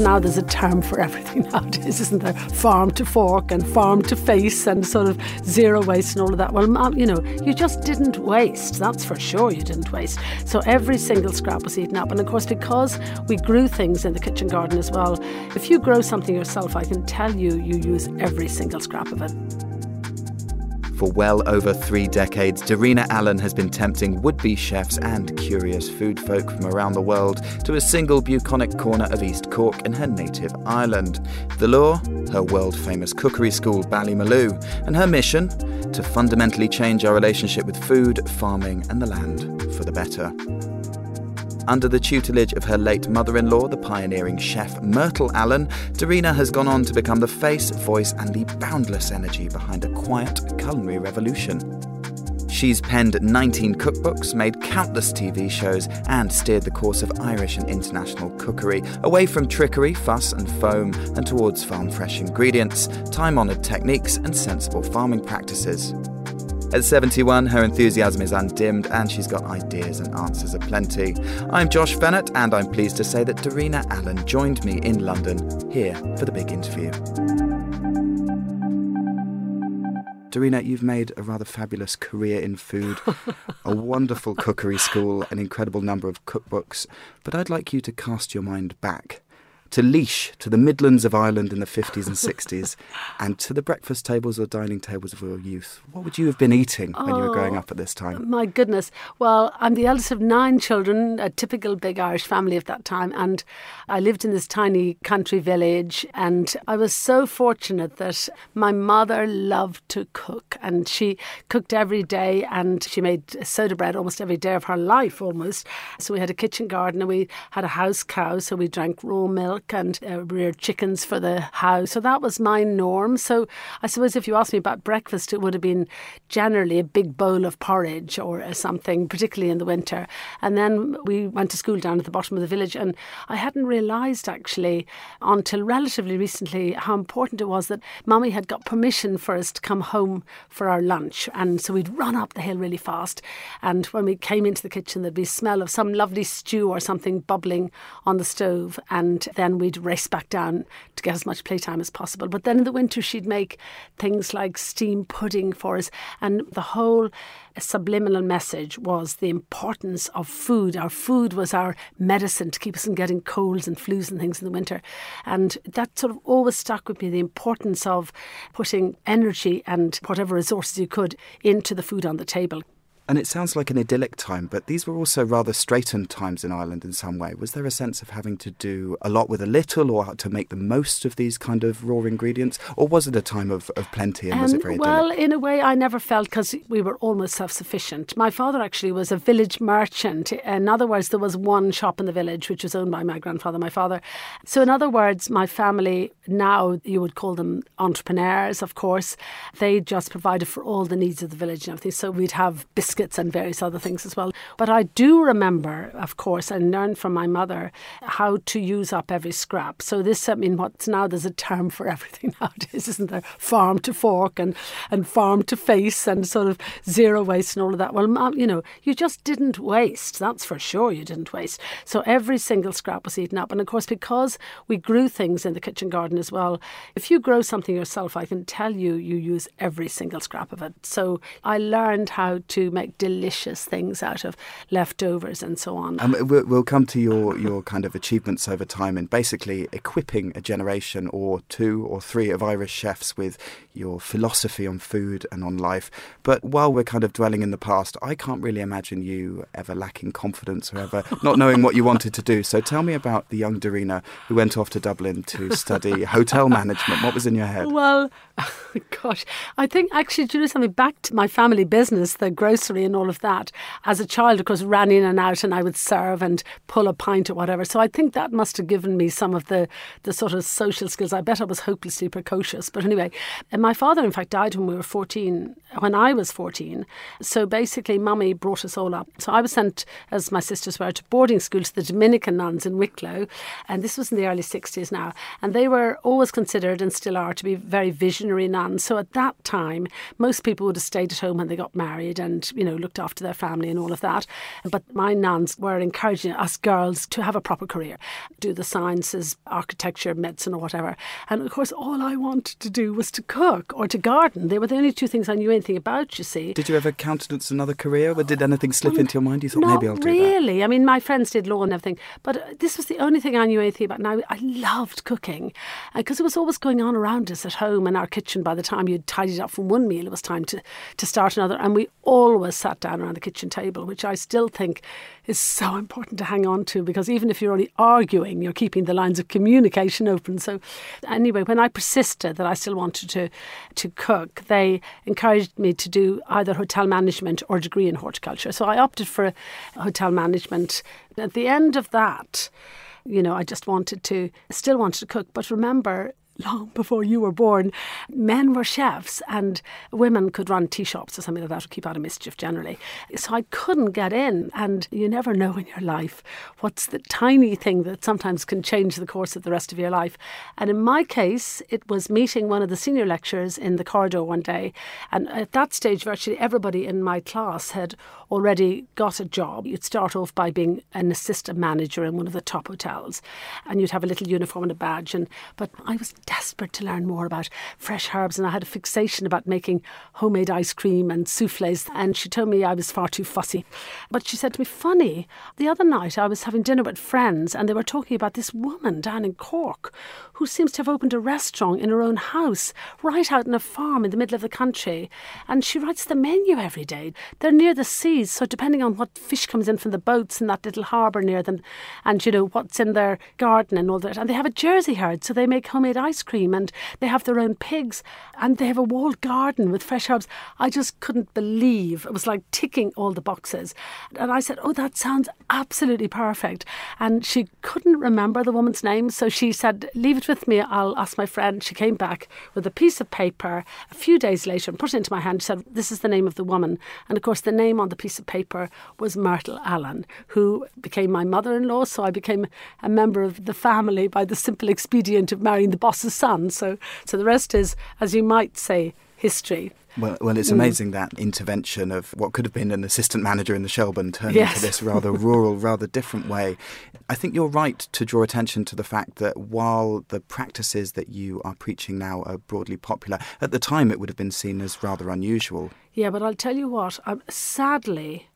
Now there's a term for everything nowadays, isn't there? Farm to fork and farm to face and sort of zero waste and all of that. Well, you know, you just didn't waste. That's for sure you didn't waste. So every single scrap was eaten up. And of course, because we grew things in the kitchen garden as well, if you grow something yourself, I can tell you, you use every single scrap of it. For well over three decades, Darina Allen has been tempting would be chefs and curious food folk from around the world to a single bucolic corner of East Cork in her native Ireland. The lure? Her world famous cookery school, Ballymaloe, and her mission? To fundamentally change our relationship with food, farming, and the land for the better. Under the tutelage of her late mother in law, the pioneering chef Myrtle Allen, Darina has gone on to become the face, voice, and the boundless energy behind a quiet culinary revolution. She's penned 19 cookbooks, made countless TV shows, and steered the course of Irish and international cookery away from trickery, fuss, and foam and towards farm fresh ingredients, time honoured techniques, and sensible farming practices. At 71, her enthusiasm is undimmed and she's got ideas and answers aplenty. I'm Josh Fehnert, and I'm pleased to say that Darina Allen joined me in London here for the big interview. Darina, you've made a rather fabulous career in food, a wonderful cookery school, an incredible number of cookbooks, but I'd like you to cast your mind back to Laois, to the Midlands of Ireland in the 50s and 60s, and to the breakfast tables or dining tables of your youth. What would you have been eating when you were oh, growing up at this time? Oh, my goodness. Well, I'm the eldest of nine children, a typical big Irish family of that time, and I lived in this tiny country village, and I was so fortunate that my mother loved to cook, and she cooked every day, and she made soda bread almost every day of her life, almost. So we had a kitchen garden, and we had a house cow, so we drank raw milk milk and uh, reared chickens for the house. So that was my norm. So I suppose if you asked me about breakfast, it would have been generally a big bowl of porridge or uh, something, particularly in the winter. And then we went to school down at the bottom of the village. And I hadn't realised actually until relatively recently how important it was that mummy had got permission for us to come home for our lunch. And so we'd run up the hill really fast. And when we came into the kitchen, there'd be smell of some lovely stew or something bubbling on the stove. And then we'd race back down to get as much playtime as possible. But then in the winter, she'd make things like steam pudding for us. And the whole subliminal message was the importance of food. Our food was our medicine to keep us from getting colds and flus and things in the winter. And that sort of always stuck with me the importance of putting energy and whatever resources you could into the food on the table. And it sounds like an idyllic time, but these were also rather straitened times in Ireland in some way. Was there a sense of having to do a lot with a little or to make the most of these kind of raw ingredients? Or was it a time of, of plenty and um, was it very Well, idyllic? in a way, I never felt because we were almost self sufficient. My father actually was a village merchant. In other words, there was one shop in the village which was owned by my grandfather, my father. So, in other words, my family now, you would call them entrepreneurs, of course. They just provided for all the needs of the village and everything. So, we'd have biscuits biscuits and various other things as well. But I do remember, of course, and learned from my mother how to use up every scrap. So this, I mean, what's now there's a term for everything nowadays, isn't there? Farm to fork and and farm to face and sort of zero waste and all of that. Well, you know, you just didn't waste. That's for sure. You didn't waste. So every single scrap was eaten up. And of course, because we grew things in the kitchen garden as well, if you grow something yourself, I can tell you, you use every single scrap of it. So I learned how to make make delicious things out of leftovers and so on. Um, we'll come to your, your kind of achievements over time in basically equipping a generation or two or three of Irish chefs with your philosophy on food and on life. But while we're kind of dwelling in the past, I can't really imagine you ever lacking confidence or ever not knowing what you wanted to do. So tell me about the young Darina who went off to Dublin to study hotel management. What was in your head? Well, gosh, I think actually to do something back to my family business, the grocery and all of that. As a child, of course, ran in and out and I would serve and pull a pint or whatever. So I think that must have given me some of the, the sort of social skills. I bet I was hopelessly precocious. But anyway, and my father, in fact, died when we were 14, when I was 14. So basically, mummy brought us all up. So I was sent, as my sisters were, to boarding school to the Dominican nuns in Wicklow. And this was in the early 60s now. And they were always considered, and still are, to be very visionary nuns. So at that time, most people would have stayed at home when they got married and, you you know, looked after their family and all of that. But my nuns were encouraging us girls to have a proper career, do the sciences, architecture, medicine, or whatever. And of course, all I wanted to do was to cook or to garden. They were the only two things I knew anything about, you see. Did you ever countenance another career? Or did anything slip mm, into your mind? You thought maybe I'll do that really. I mean, my friends did law and everything, but this was the only thing I knew anything about. Now, I loved cooking uh, because it was always going on around us at home in our kitchen. By the time you'd tidied up from one meal, it was time to, to start another. And we always sat down around the kitchen table, which I still think is so important to hang on to because even if you're only arguing, you're keeping the lines of communication open. So, anyway, when I persisted that I still wanted to, to cook, they encouraged me to do either hotel management or degree in horticulture. So, I opted for hotel management. At the end of that, you know, I just wanted to, still wanted to cook. But remember, long before you were born, men were chefs and women could run tea shops or something like that to keep out of mischief generally. So I couldn't get in, and you never know in your life what's the tiny thing that sometimes can change the course of the rest of your life. And in my case, it was meeting one of the senior lecturers in the corridor one day, and at that stage, virtually everybody in my class had already got a job. You'd start off by being an assistant manager in one of the top hotels, and you'd have a little uniform and a badge. And but I was desperate to learn more about fresh herbs, and I had a fixation about making homemade ice cream and souffles. And she told me I was far too fussy. But she said to me, Funny, the other night I was having dinner with friends, and they were talking about this woman down in Cork who seems to have opened a restaurant in her own house, right out in a farm in the middle of the country. And she writes the menu every day. They're near the seas, so depending on what fish comes in from the boats in that little harbour near them, and you know what's in their garden and all that, and they have a Jersey herd, so they make homemade ice cream, and they have their own pigs, and they have a walled garden with fresh herbs. I just couldn't believe it was like ticking all the boxes. And I said, "Oh, that sounds absolutely perfect." And she couldn't remember the woman's name, so she said, "Leave it with me. I'll ask my friend." She came back with a piece of paper a few days later and put it into my hand. She said, "This is the name of the woman," and of course, the name on the piece of paper was Myrtle Allen, who became my mother-in-law. So I became a member of the family by the simple expedient of marrying the boss's son. So, so the rest is, as you might say, history. Well, well, it's amazing mm. that intervention of what could have been an assistant manager in the Shelburne turned yes. into this rather rural, rather different way. I think you're right to draw attention to the fact that while the practices that you are preaching now are broadly popular, at the time it would have been seen as rather unusual. Yeah, but I'll tell you what, um, sadly,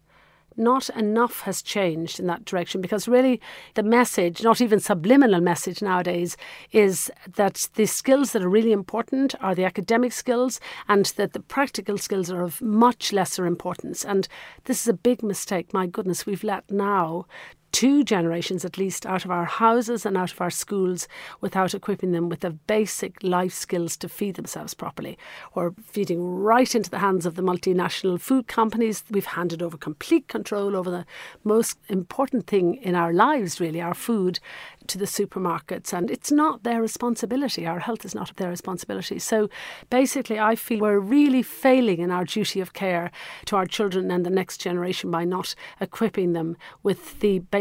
not enough has changed in that direction because really the message, not even subliminal message nowadays, is that the skills that are really important are the academic skills and that the practical skills are of much lesser importance. And this is a big mistake. My goodness, we've let now two generations at least out of our houses and out of our schools without equipping them with the basic life skills to feed themselves properly. We're feeding right into the hands of the multinational food companies. We've handed over complete control over the most important thing in our lives, really, our food, to the supermarkets. And it's not their responsibility. Our health is not their responsibility. So basically, I feel we're really failing in our duty of care to our children and the next generation by not equipping them with the basic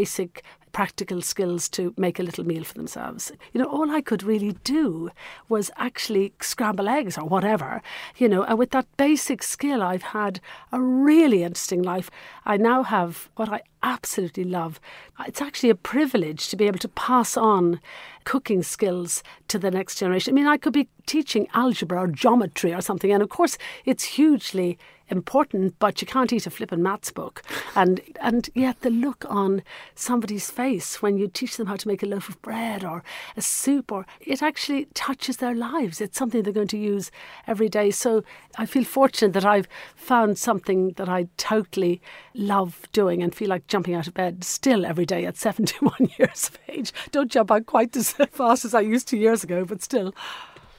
practical skills to make a little meal for themselves. You know, all I could really do was actually scramble eggs or whatever, you know, and with that basic skill, I've had a really interesting life. I now have what I absolutely love. It's actually a privilege to be able to pass on cooking skills to the next generation. I mean, I could be teaching algebra or geometry or something, and of course, it's hugely important, but you can't eat a flippin' maths book. And and yet the look on somebody's face when you teach them how to make a loaf of bread or a soup or it actually touches their lives. It's something they're going to use every day. So I feel fortunate that I've found something that I totally love doing and feel like jumping out of bed still every day at 71 years of age. Don't jump out quite as fast as I used to years ago, but still.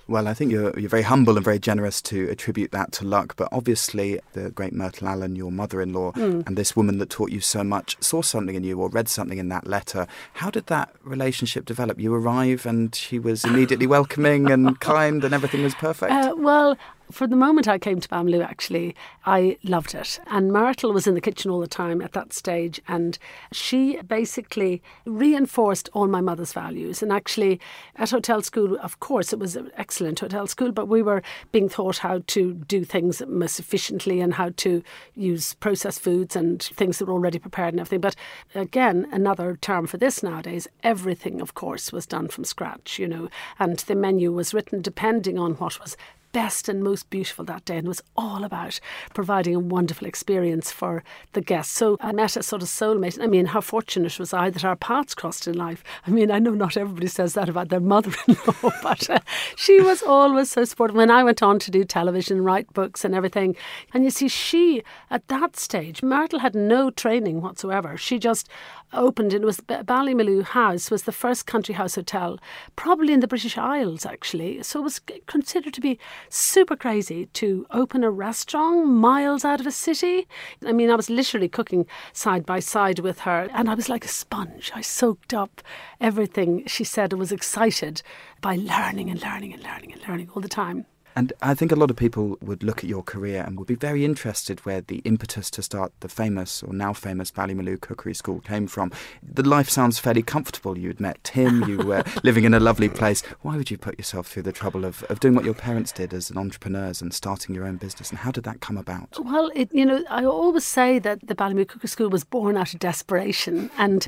Well, I think you're, you're very humble and very generous to attribute that to luck. But obviously, the great Myrtle Allen, your mother in law, mm. and this woman that taught you so much, saw something in you or read something in that letter. How did that relationship develop? You arrive and she was immediately welcoming and kind and everything was perfect? Uh, well, For the moment I came to Ballymaloe, actually, I loved it. And Myrtle was in the kitchen all the time at that stage, and she basically reinforced all my mother's values. And actually, at hotel school, of course, it was an excellent hotel school, but we were being taught how to do things most efficiently and how to use processed foods and things that were already prepared and everything. But again, another term for this nowadays, everything, of course, was done from scratch, you know, and the menu was written depending on what was best and most beautiful that day and was all about providing a wonderful experience for the guests. So I met a sort of soulmate. I mean, how fortunate was I that our paths crossed in life? I mean, I know not everybody says that about their mother in law, but uh, she was always so supportive. When I went on to do television, write books, and everything, and you see, she at that stage, Myrtle had no training whatsoever. She just opened, and it was Ballymaloe House was the first country house hotel, probably in the British Isles, actually. So it was considered to be super crazy to open a restaurant miles out of a city. I mean, I was literally cooking side by side with her, and I was like a sponge. I soaked up everything she said and was excited by learning and learning and learning and learning all the time. And I think a lot of people would look at your career and would be very interested where the impetus to start the famous or now famous Ballymaloe Cookery School came from. The life sounds fairly comfortable. You'd met Tim, you were living in a lovely place. Why would you put yourself through the trouble of, of doing what your parents did as an entrepreneurs and starting your own business? And how did that come about? Well, it, you know, I always say that the Ballymaloe Cookery School was born out of desperation. And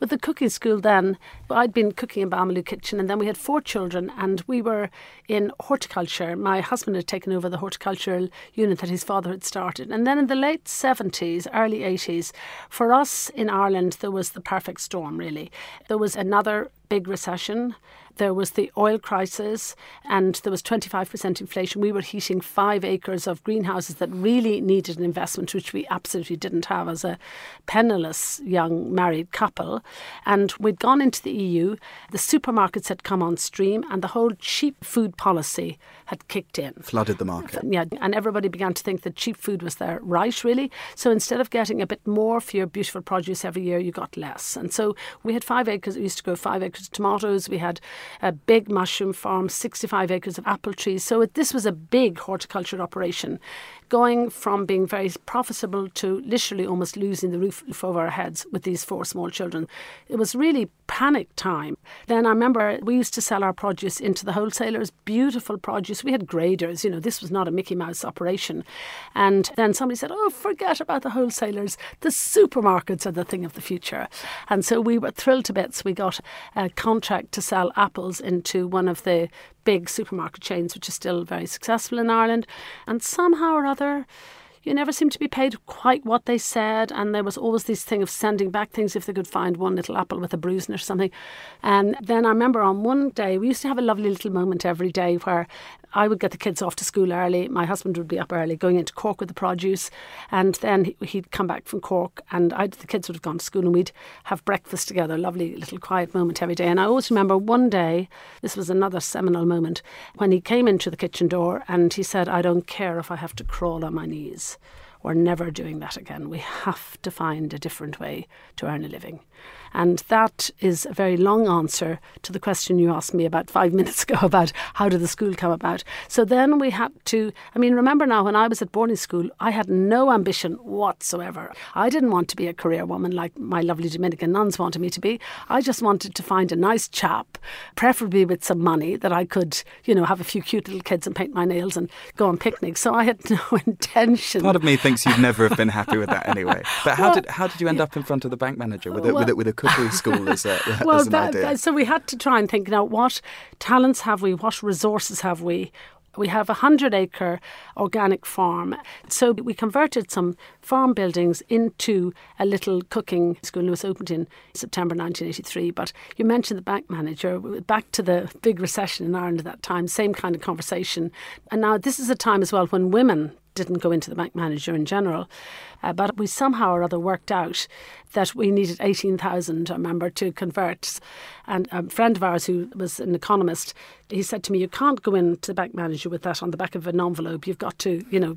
with the cooking school then, I'd been cooking in Ballymaloe Kitchen and then we had four children and we were in horticulture. My husband had taken over the horticultural unit that his father had started. And then in the late 70s, early 80s, for us in Ireland, there was the perfect storm, really. There was another big recession. There was the oil crisis and there was 25% inflation. We were heating five acres of greenhouses that really needed an investment, which we absolutely didn't have as a penniless young married couple. And we'd gone into the EU, the supermarkets had come on stream, and the whole cheap food policy had kicked in. Flooded the market. Yeah, and everybody began to think that cheap food was their right, really. So instead of getting a bit more for your beautiful produce every year, you got less. And so we had five acres, we used to grow five acres of tomatoes, we had a big mushroom farm, 65 acres of apple trees. So it, this was a big horticulture operation going from being very profitable to literally almost losing the roof over our heads with these four small children. It was really panic time. Then I remember we used to sell our produce into the wholesalers, beautiful produce. We had graders, you know, this was not a Mickey Mouse operation. And then somebody said, Oh, forget about the wholesalers. The supermarkets are the thing of the future. And so we were thrilled to bits. We got a contract to sell apples into one of the big supermarket chains, which is still very successful in Ireland. And somehow or other, you never seemed to be paid quite what they said, and there was always this thing of sending back things if they could find one little apple with a bruise or something. And then I remember on one day, we used to have a lovely little moment every day where I would get the kids off to school early. My husband would be up early going into Cork with the produce. And then he'd come back from Cork and I'd, the kids would have gone to school and we'd have breakfast together. Lovely little quiet moment every day. And I always remember one day, this was another seminal moment, when he came into the kitchen door and he said, I don't care if I have to crawl on my knees. We're never doing that again. We have to find a different way to earn a living. And that is a very long answer to the question you asked me about five minutes ago about how did the school come about. So then we had to, I mean, remember now when I was at boarding school, I had no ambition whatsoever. I didn't want to be a career woman like my lovely Dominican nuns wanted me to be. I just wanted to find a nice chap, preferably with some money that I could, you know, have a few cute little kids and paint my nails and go on picnics. So I had no intention. Part of me thinks you'd never have been happy with that anyway. But how well, did how did you end up in front of the bank manager with a, well, with a, with a cookery school as, uh, a, well, as an that, idea. so we had to try and think now what talents have we, what resources have we, we have a 100 acre organic farm. So we converted some farm buildings into a little cooking school. It was opened in September 1983. But you mentioned the bank manager. Back to the big recession in Ireland at that time, same kind of conversation. And now this is a time as well when women didn't go into the bank manager in general. Uh, but we somehow or other worked out that we needed 18,000, I remember, to convert. And a friend of ours who was an economist, he said to me, You can't go into the bank manager with that on the back of an envelope. You've got to, you know.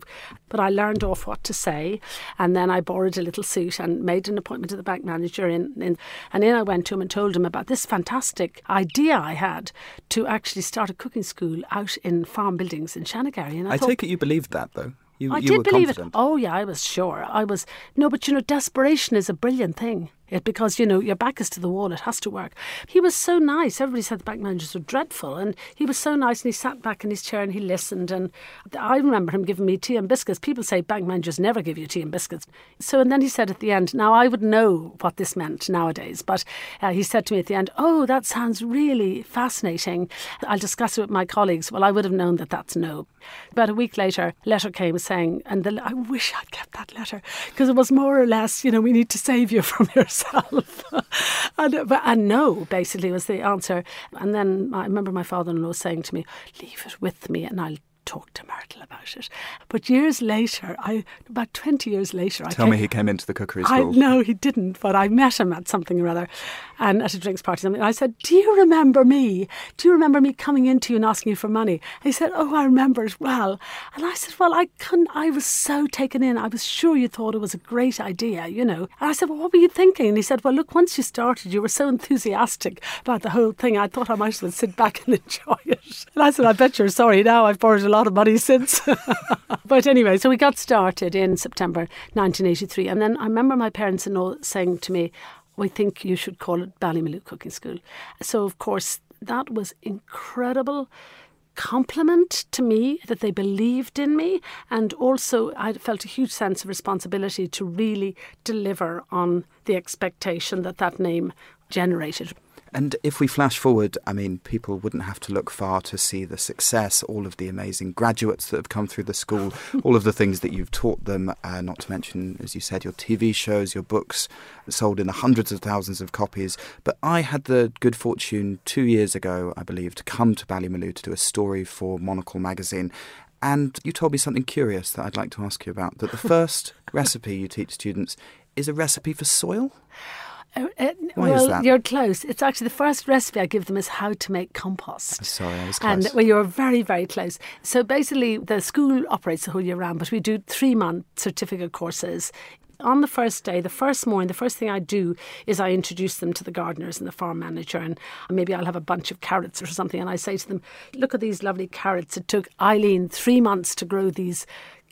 But I learned off what to say. And then I borrowed a little suit and made an appointment to the bank manager. In, in, and in I went to him and told him about this fantastic idea I had to actually start a cooking school out in farm buildings in Shanagarry. And I, I thought, take it you believed that, though. You, I you did believe confident. it. Oh yeah, I was sure. I was no, but you know, desperation is a brilliant thing. It, because you know your back is to the wall, it has to work. He was so nice. Everybody said the bank managers were dreadful, and he was so nice. And he sat back in his chair and he listened. And I remember him giving me tea and biscuits. People say bank managers never give you tea and biscuits. So and then he said at the end, now I would know what this meant nowadays, but uh, he said to me at the end, "Oh, that sounds really fascinating. I'll discuss it with my colleagues." Well, I would have known that that's no. About a week later, a letter came saying, and the, I wish I'd kept that letter because it was more or less, you know, we need to save you from and, but, and no, basically, was the answer. And then I remember my father in law saying to me, Leave it with me and I'll talk to Myrtle about it. But years later, I about 20 years later, I Tell me he came into the cookery I, school. no, he didn't, but I met him at something or other and at a drinks party. Something. I said, Do you remember me? Do you remember me coming into you and asking you for money? He said, Oh, I remember it well. And I said, Well, I couldn't, I was so taken in. I was sure you thought it was a great idea, you know. And I said, Well, what were you thinking? And he said, Well, look, once you started, you were so enthusiastic about the whole thing. I thought I might as well sit back and enjoy it. And I said, I bet you're sorry now. I've borrowed a lot of money since. but anyway, so we got started in September 1983. And then I remember my parents in law saying to me, we think you should call it Ballymaloe Cooking School. So, of course, that was incredible compliment to me that they believed in me and also I felt a huge sense of responsibility to really deliver on the expectation that that name generated. And if we flash forward, I mean, people wouldn't have to look far to see the success, all of the amazing graduates that have come through the school, all of the things that you've taught them, uh, not to mention, as you said, your TV shows, your books sold in the hundreds of thousands of copies. But I had the good fortune two years ago, I believe, to come to Ballymaloe to do a story for Monocle magazine. And you told me something curious that I'd like to ask you about that the first recipe you teach students is a recipe for soil? Uh, uh, well, you're close. It's actually the first recipe I give them is how to make compost. Sorry, I was And close. well, you're very, very close. So basically, the school operates the whole year round, but we do three month certificate courses. On the first day, the first morning, the first thing I do is I introduce them to the gardeners and the farm manager, and maybe I'll have a bunch of carrots or something, and I say to them, "Look at these lovely carrots. It took Eileen three months to grow these."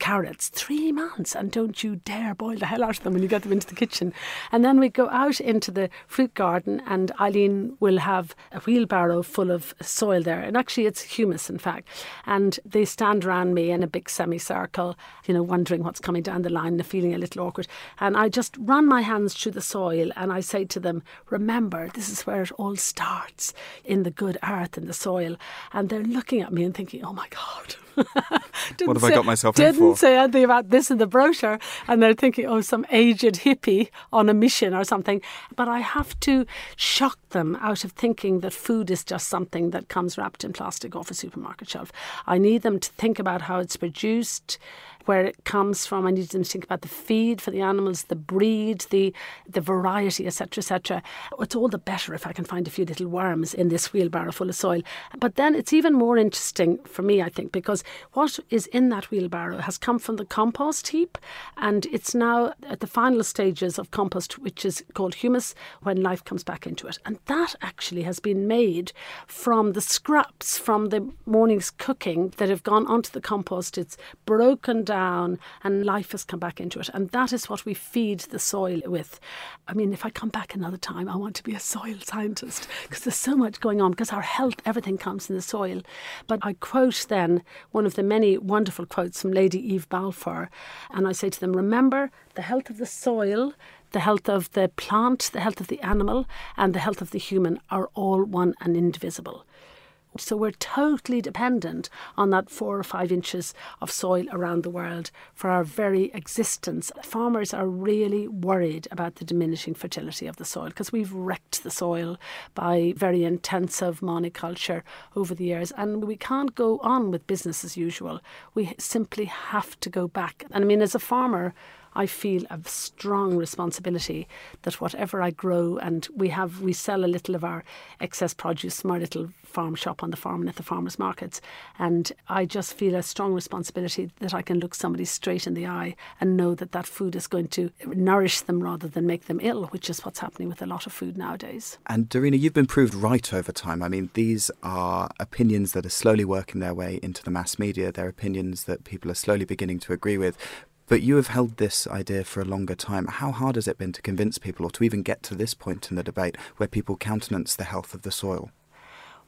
Carrots, three months, and don't you dare boil the hell out of them when you get them into the kitchen. And then we go out into the fruit garden, and Eileen will have a wheelbarrow full of soil there. And actually, it's humus, in fact. And they stand around me in a big semicircle, you know, wondering what's coming down the line and feeling a little awkward. And I just run my hands through the soil and I say to them, Remember, this is where it all starts in the good earth in the soil. And they're looking at me and thinking, Oh my God. Didn't What have I got myself in didn't say anything about this in the brochure, and they're thinking, oh, some aged hippie on a mission or something. But I have to shock them out of thinking that food is just something that comes wrapped in plastic off a supermarket shelf. I need them to think about how it's produced, where it comes from. I need them to think about the feed for the animals, the breed, the the variety, etc., etc. It's all the better if I can find a few little worms in this wheelbarrow full of soil. But then it's even more interesting for me, I think, because what is in that wheelbarrow has come from the compost heap, and it's now at the final stages of compost, which is called humus, when life comes back into it. And that actually has been made from the scraps from the morning's cooking that have gone onto the compost. It's broken down and life has come back into it. And that is what we feed the soil with. I mean, if I come back another time, I want to be a soil scientist because there's so much going on because our health, everything comes in the soil. But I quote then one of the many wonderful quotes from Lady Eve Balfour. And I say to them, remember the health of the soil the health of the plant, the health of the animal, and the health of the human are all one and indivisible. So we're totally dependent on that four or five inches of soil around the world for our very existence. Farmers are really worried about the diminishing fertility of the soil because we've wrecked the soil by very intensive monoculture over the years. And we can't go on with business as usual. We simply have to go back. And I mean, as a farmer, I feel a strong responsibility that whatever I grow, and we have, we sell a little of our excess produce from our little farm shop on the farm and at the farmers markets. And I just feel a strong responsibility that I can look somebody straight in the eye and know that that food is going to nourish them rather than make them ill, which is what's happening with a lot of food nowadays. And Darina, you've been proved right over time. I mean, these are opinions that are slowly working their way into the mass media. They're opinions that people are slowly beginning to agree with. But you have held this idea for a longer time. How hard has it been to convince people or to even get to this point in the debate where people countenance the health of the soil?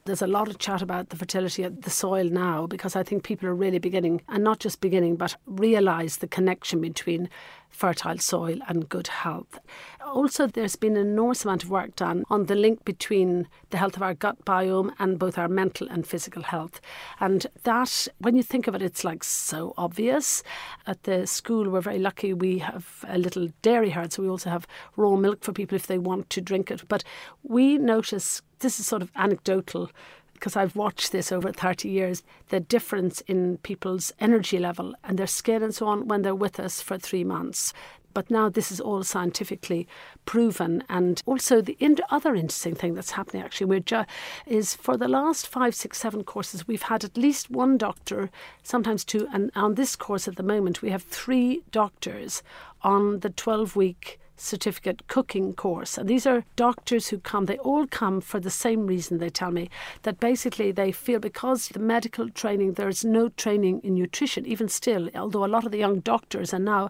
There's a lot of chat about the fertility of the soil now because I think people are really beginning, and not just beginning, but realise the connection between fertile soil and good health. Also, there's been an enormous amount of work done on the link between the health of our gut biome and both our mental and physical health. And that, when you think of it, it's like so obvious. At the school, we're very lucky we have a little dairy herd, so we also have raw milk for people if they want to drink it. But we notice this is sort of anecdotal because I've watched this over 30 years, the difference in people's energy level and their skin and so on when they're with us for three months. But now this is all scientifically proven. And also, the other interesting thing that's happening actually ju- is for the last five, six, seven courses, we've had at least one doctor, sometimes two. And on this course at the moment, we have three doctors on the 12 week certificate cooking course. And these are doctors who come, they all come for the same reason, they tell me, that basically they feel because the medical training, there's no training in nutrition, even still, although a lot of the young doctors are now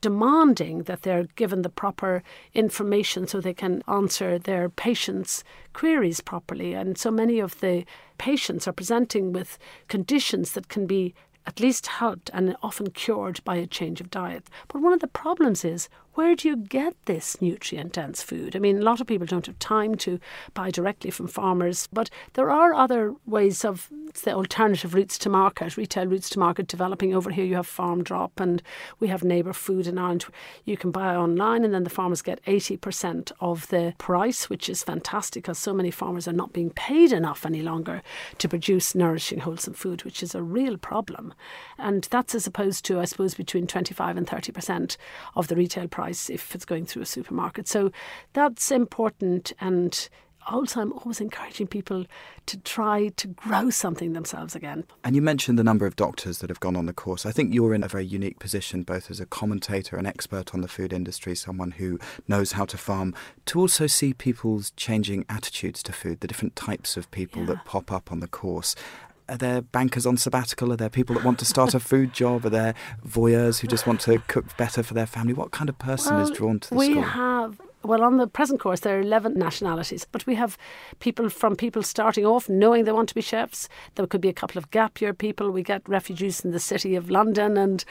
demanding that they're given the proper information so they can answer their patients' queries properly. And so many of the patients are presenting with conditions that can be at least helped and often cured by a change of diet. But one of the problems is where do you get this nutrient dense food? I mean, a lot of people don't have time to buy directly from farmers, but there are other ways of the alternative routes to market, retail routes to market developing. Over here, you have Farm Drop, and we have Neighbour Food in Ireland. You can buy online, and then the farmers get 80% of the price, which is fantastic because so many farmers are not being paid enough any longer to produce nourishing, wholesome food, which is a real problem. And that's as opposed to, I suppose, between 25 and 30% of the retail price price if it's going through a supermarket. So that's important and also I'm always encouraging people to try to grow something themselves again. And you mentioned the number of doctors that have gone on the course. I think you're in a very unique position, both as a commentator, an expert on the food industry, someone who knows how to farm, to also see people's changing attitudes to food, the different types of people yeah. that pop up on the course. Are there bankers on sabbatical? Are there people that want to start a food job? Are there voyeurs who just want to cook better for their family? What kind of person well, is drawn to the we school? We have well, on the present course, there are 11 nationalities, but we have people from people starting off knowing they want to be chefs. There could be a couple of gap year people. We get refugees in the city of London and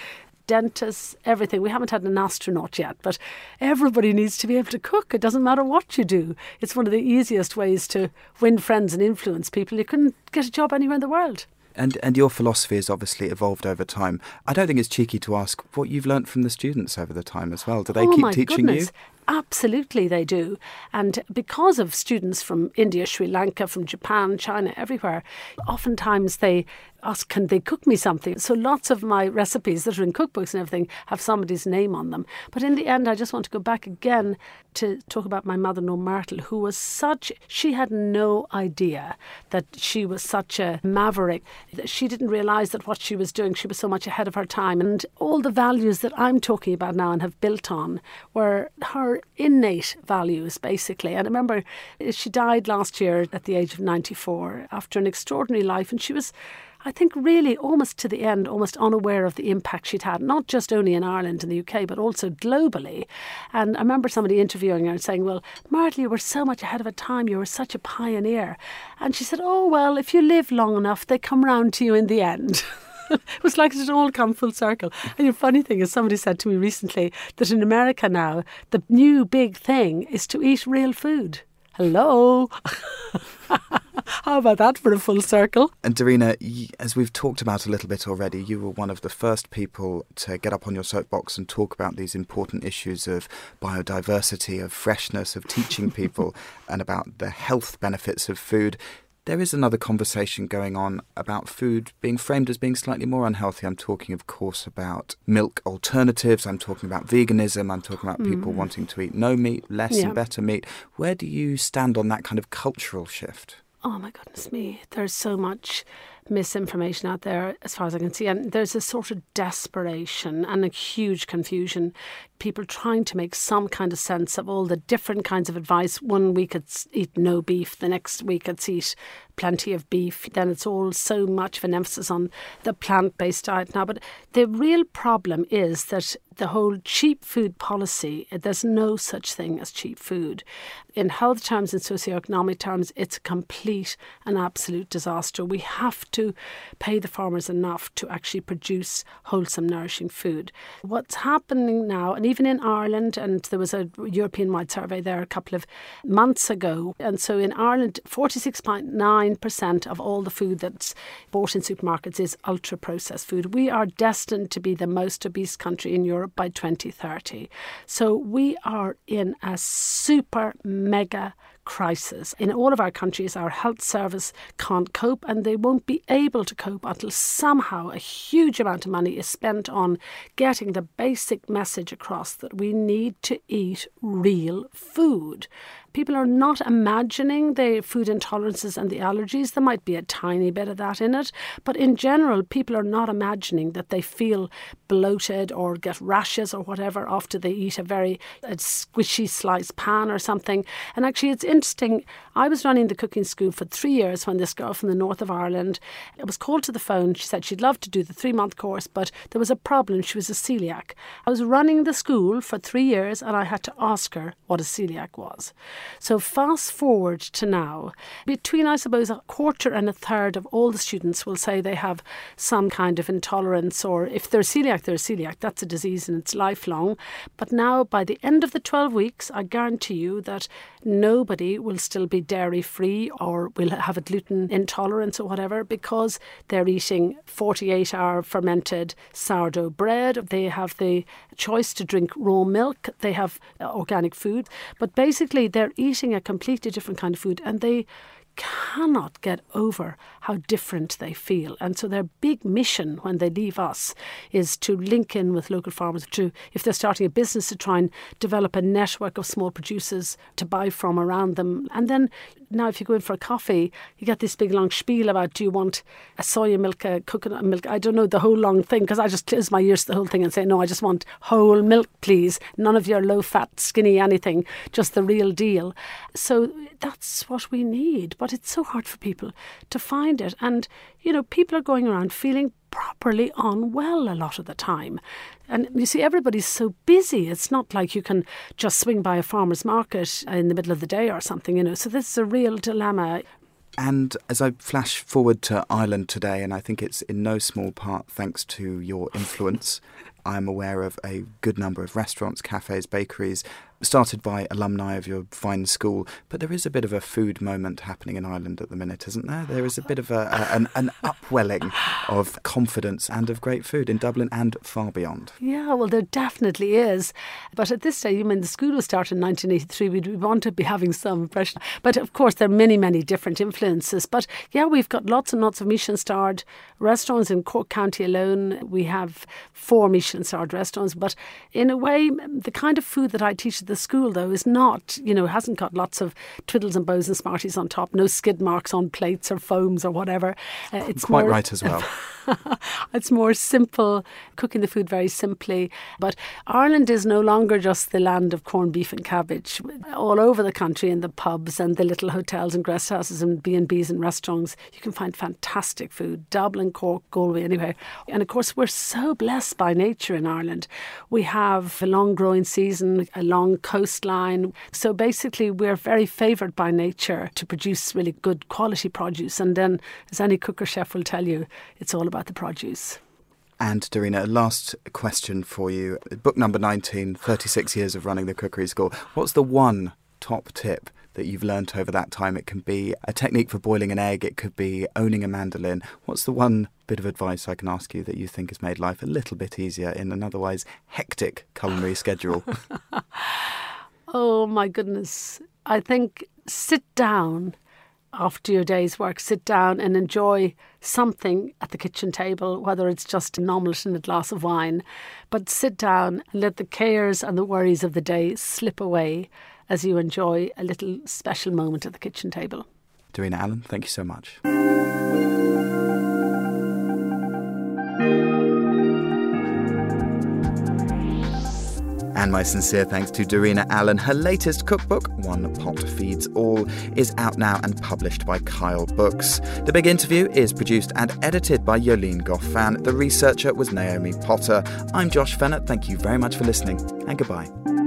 dentists, everything. We haven't had an astronaut yet, but everybody needs to be able to cook. It doesn't matter what you do. It's one of the easiest ways to win friends and influence people. You couldn't get a job anywhere in the world. And and your philosophy has obviously evolved over time. I don't think it's cheeky to ask what you've learnt from the students over the time as well. Do they oh keep teaching goodness. you? Absolutely, they do. And because of students from India, Sri Lanka, from Japan, China, everywhere, oftentimes they ask, can they cook me something? So lots of my recipes that are in cookbooks and everything have somebody's name on them. But in the end, I just want to go back again to talk about my mother, No Myrtle, who was such, she had no idea that she was such a maverick. That she didn't realise that what she was doing, she was so much ahead of her time. And all the values that I'm talking about now and have built on were her innate values, basically. And I remember she died last year at the age of 94 after an extraordinary life. And she was I think really almost to the end, almost unaware of the impact she'd had, not just only in Ireland and the UK, but also globally. And I remember somebody interviewing her and saying, Well, Marty, you were so much ahead of a time, you were such a pioneer. And she said, Oh, well, if you live long enough, they come round to you in the end. it was like it all come full circle. And the funny thing is, somebody said to me recently that in America now, the new big thing is to eat real food. Hello. How about that for a full circle? And Darina, as we've talked about a little bit already, you were one of the first people to get up on your soapbox and talk about these important issues of biodiversity, of freshness, of teaching people, and about the health benefits of food. there is another conversation going on about food being framed as being slightly more unhealthy. I'm talking, of course, about milk alternatives. I'm talking about veganism. I'm talking about mm. people wanting to eat no meat, less yeah. and better meat. Where do you stand on that kind of cultural shift? Oh my goodness me, there's so much misinformation out there, as far as I can see. And there's a sort of desperation and a huge confusion. People trying to make some kind of sense of all the different kinds of advice. One week it's eat no beef, the next week it's eat plenty of beef. Then it's all so much of an emphasis on the plant based diet now. But the real problem is that the whole cheap food policy, there's no such thing as cheap food. In health terms, and socioeconomic terms, it's a complete and absolute disaster. We have to pay the farmers enough to actually produce wholesome, nourishing food. What's happening now, and even in Ireland, and there was a European wide survey there a couple of months ago, and so in Ireland, 46.9% of all the food that's bought in supermarkets is ultra processed food. We are destined to be the most obese country in Europe by 2030. So we are in a super mega crisis. In all of our countries, our health service can't cope and they won't be able to cope until somehow a huge amount of money is spent on getting the basic message across that we need to eat real food. People are not imagining the food intolerances and the allergies. There might be a tiny bit of that in it, but in general, people are not imagining that they feel bloated or get rashes or whatever after they eat a very a squishy sliced pan or something. And actually, it's interesting. I was running the cooking school for three years when this girl from the north of Ireland was called to the phone. She said she'd love to do the three month course, but there was a problem. She was a celiac. I was running the school for three years and I had to ask her what a celiac was. So fast forward to now, between I suppose a quarter and a third of all the students will say they have some kind of intolerance, or if they're celiac, they're celiac. That's a disease and it's lifelong. But now, by the end of the 12 weeks, I guarantee you that nobody will still be dairy free or will have a gluten intolerance or whatever because they're eating 48 hour fermented sourdough bread. They have the choice to drink raw milk. They have uh, organic food. But basically, they're eating a completely different kind of food and they cannot get over how different they feel. And so their big mission when they leave us is to link in with local farmers to if they're starting a business to try and develop a network of small producers to buy from around them. And then now if you go in for a coffee, you get this big long spiel about do you want a soya milk, a coconut milk? I don't know the whole long thing because I just close my ears to the whole thing and say, no, I just want whole milk, please. None of your low fat, skinny anything, just the real deal. So that's what we need. But it's so hard for people to find it. And, you know, people are going around feeling properly on well a lot of the time. And you see, everybody's so busy. It's not like you can just swing by a farmer's market in the middle of the day or something, you know. So this is a real dilemma. And as I flash forward to Ireland today, and I think it's in no small part thanks to your influence, I'm aware of a good number of restaurants, cafes, bakeries, started by alumni of your fine school, but there is a bit of a food moment happening in Ireland at the minute, isn't there? There is a bit of a, a an, an, upwelling of confidence and of great food in Dublin and far beyond. Yeah, well, there definitely is. But at this stage, I mean, the school was started in 1983. We'd, we want to be having some impression. But of course, there are many, many different influences. But yeah, we've got lots and lots of Michelin starred restaurants in Cork County alone. We have four Michelin starred restaurants. But in a way, the kind of food that I teach the school, though, is not, you know, hasn't got lots of twiddles and bows and smarties on top, no skid marks on plates or foams or whatever. Uh, it's quite more, right as well. it's more simple, cooking the food very simply. But Ireland is no longer just the land of corned beef and cabbage. All over the country, in the pubs and the little hotels and guest houses and B and B's and restaurants, you can find fantastic food. Dublin, Cork, Galway, anywhere. And of course, we're so blessed by nature in Ireland. We have a long growing season, a long coastline. So basically, we're very favoured by nature to produce really good quality produce. And then, as any cook or chef will tell you, it's all about about the produce. And Darina, last question for you. Book number 19, 36 years of running the cookery school. What's the one top tip that you've learnt over that time? It can be a technique for boiling an egg, it could be owning a mandolin. What's the one bit of advice I can ask you that you think has made life a little bit easier in an otherwise hectic culinary schedule? oh my goodness. I think sit down after your day's work, sit down and enjoy something at the kitchen table, whether it's just an omelette and a glass of wine. But sit down and let the cares and the worries of the day slip away as you enjoy a little special moment at the kitchen table. Darina Allen, thank you so much. And my sincere thanks to Darina Allen. Her latest cookbook, One Pot Feeds All, is out now and published by Kyle Books. The big interview is produced and edited by Yolene Goffan. The researcher was Naomi Potter. I'm Josh Fehnert. Thank you very much for listening, and goodbye.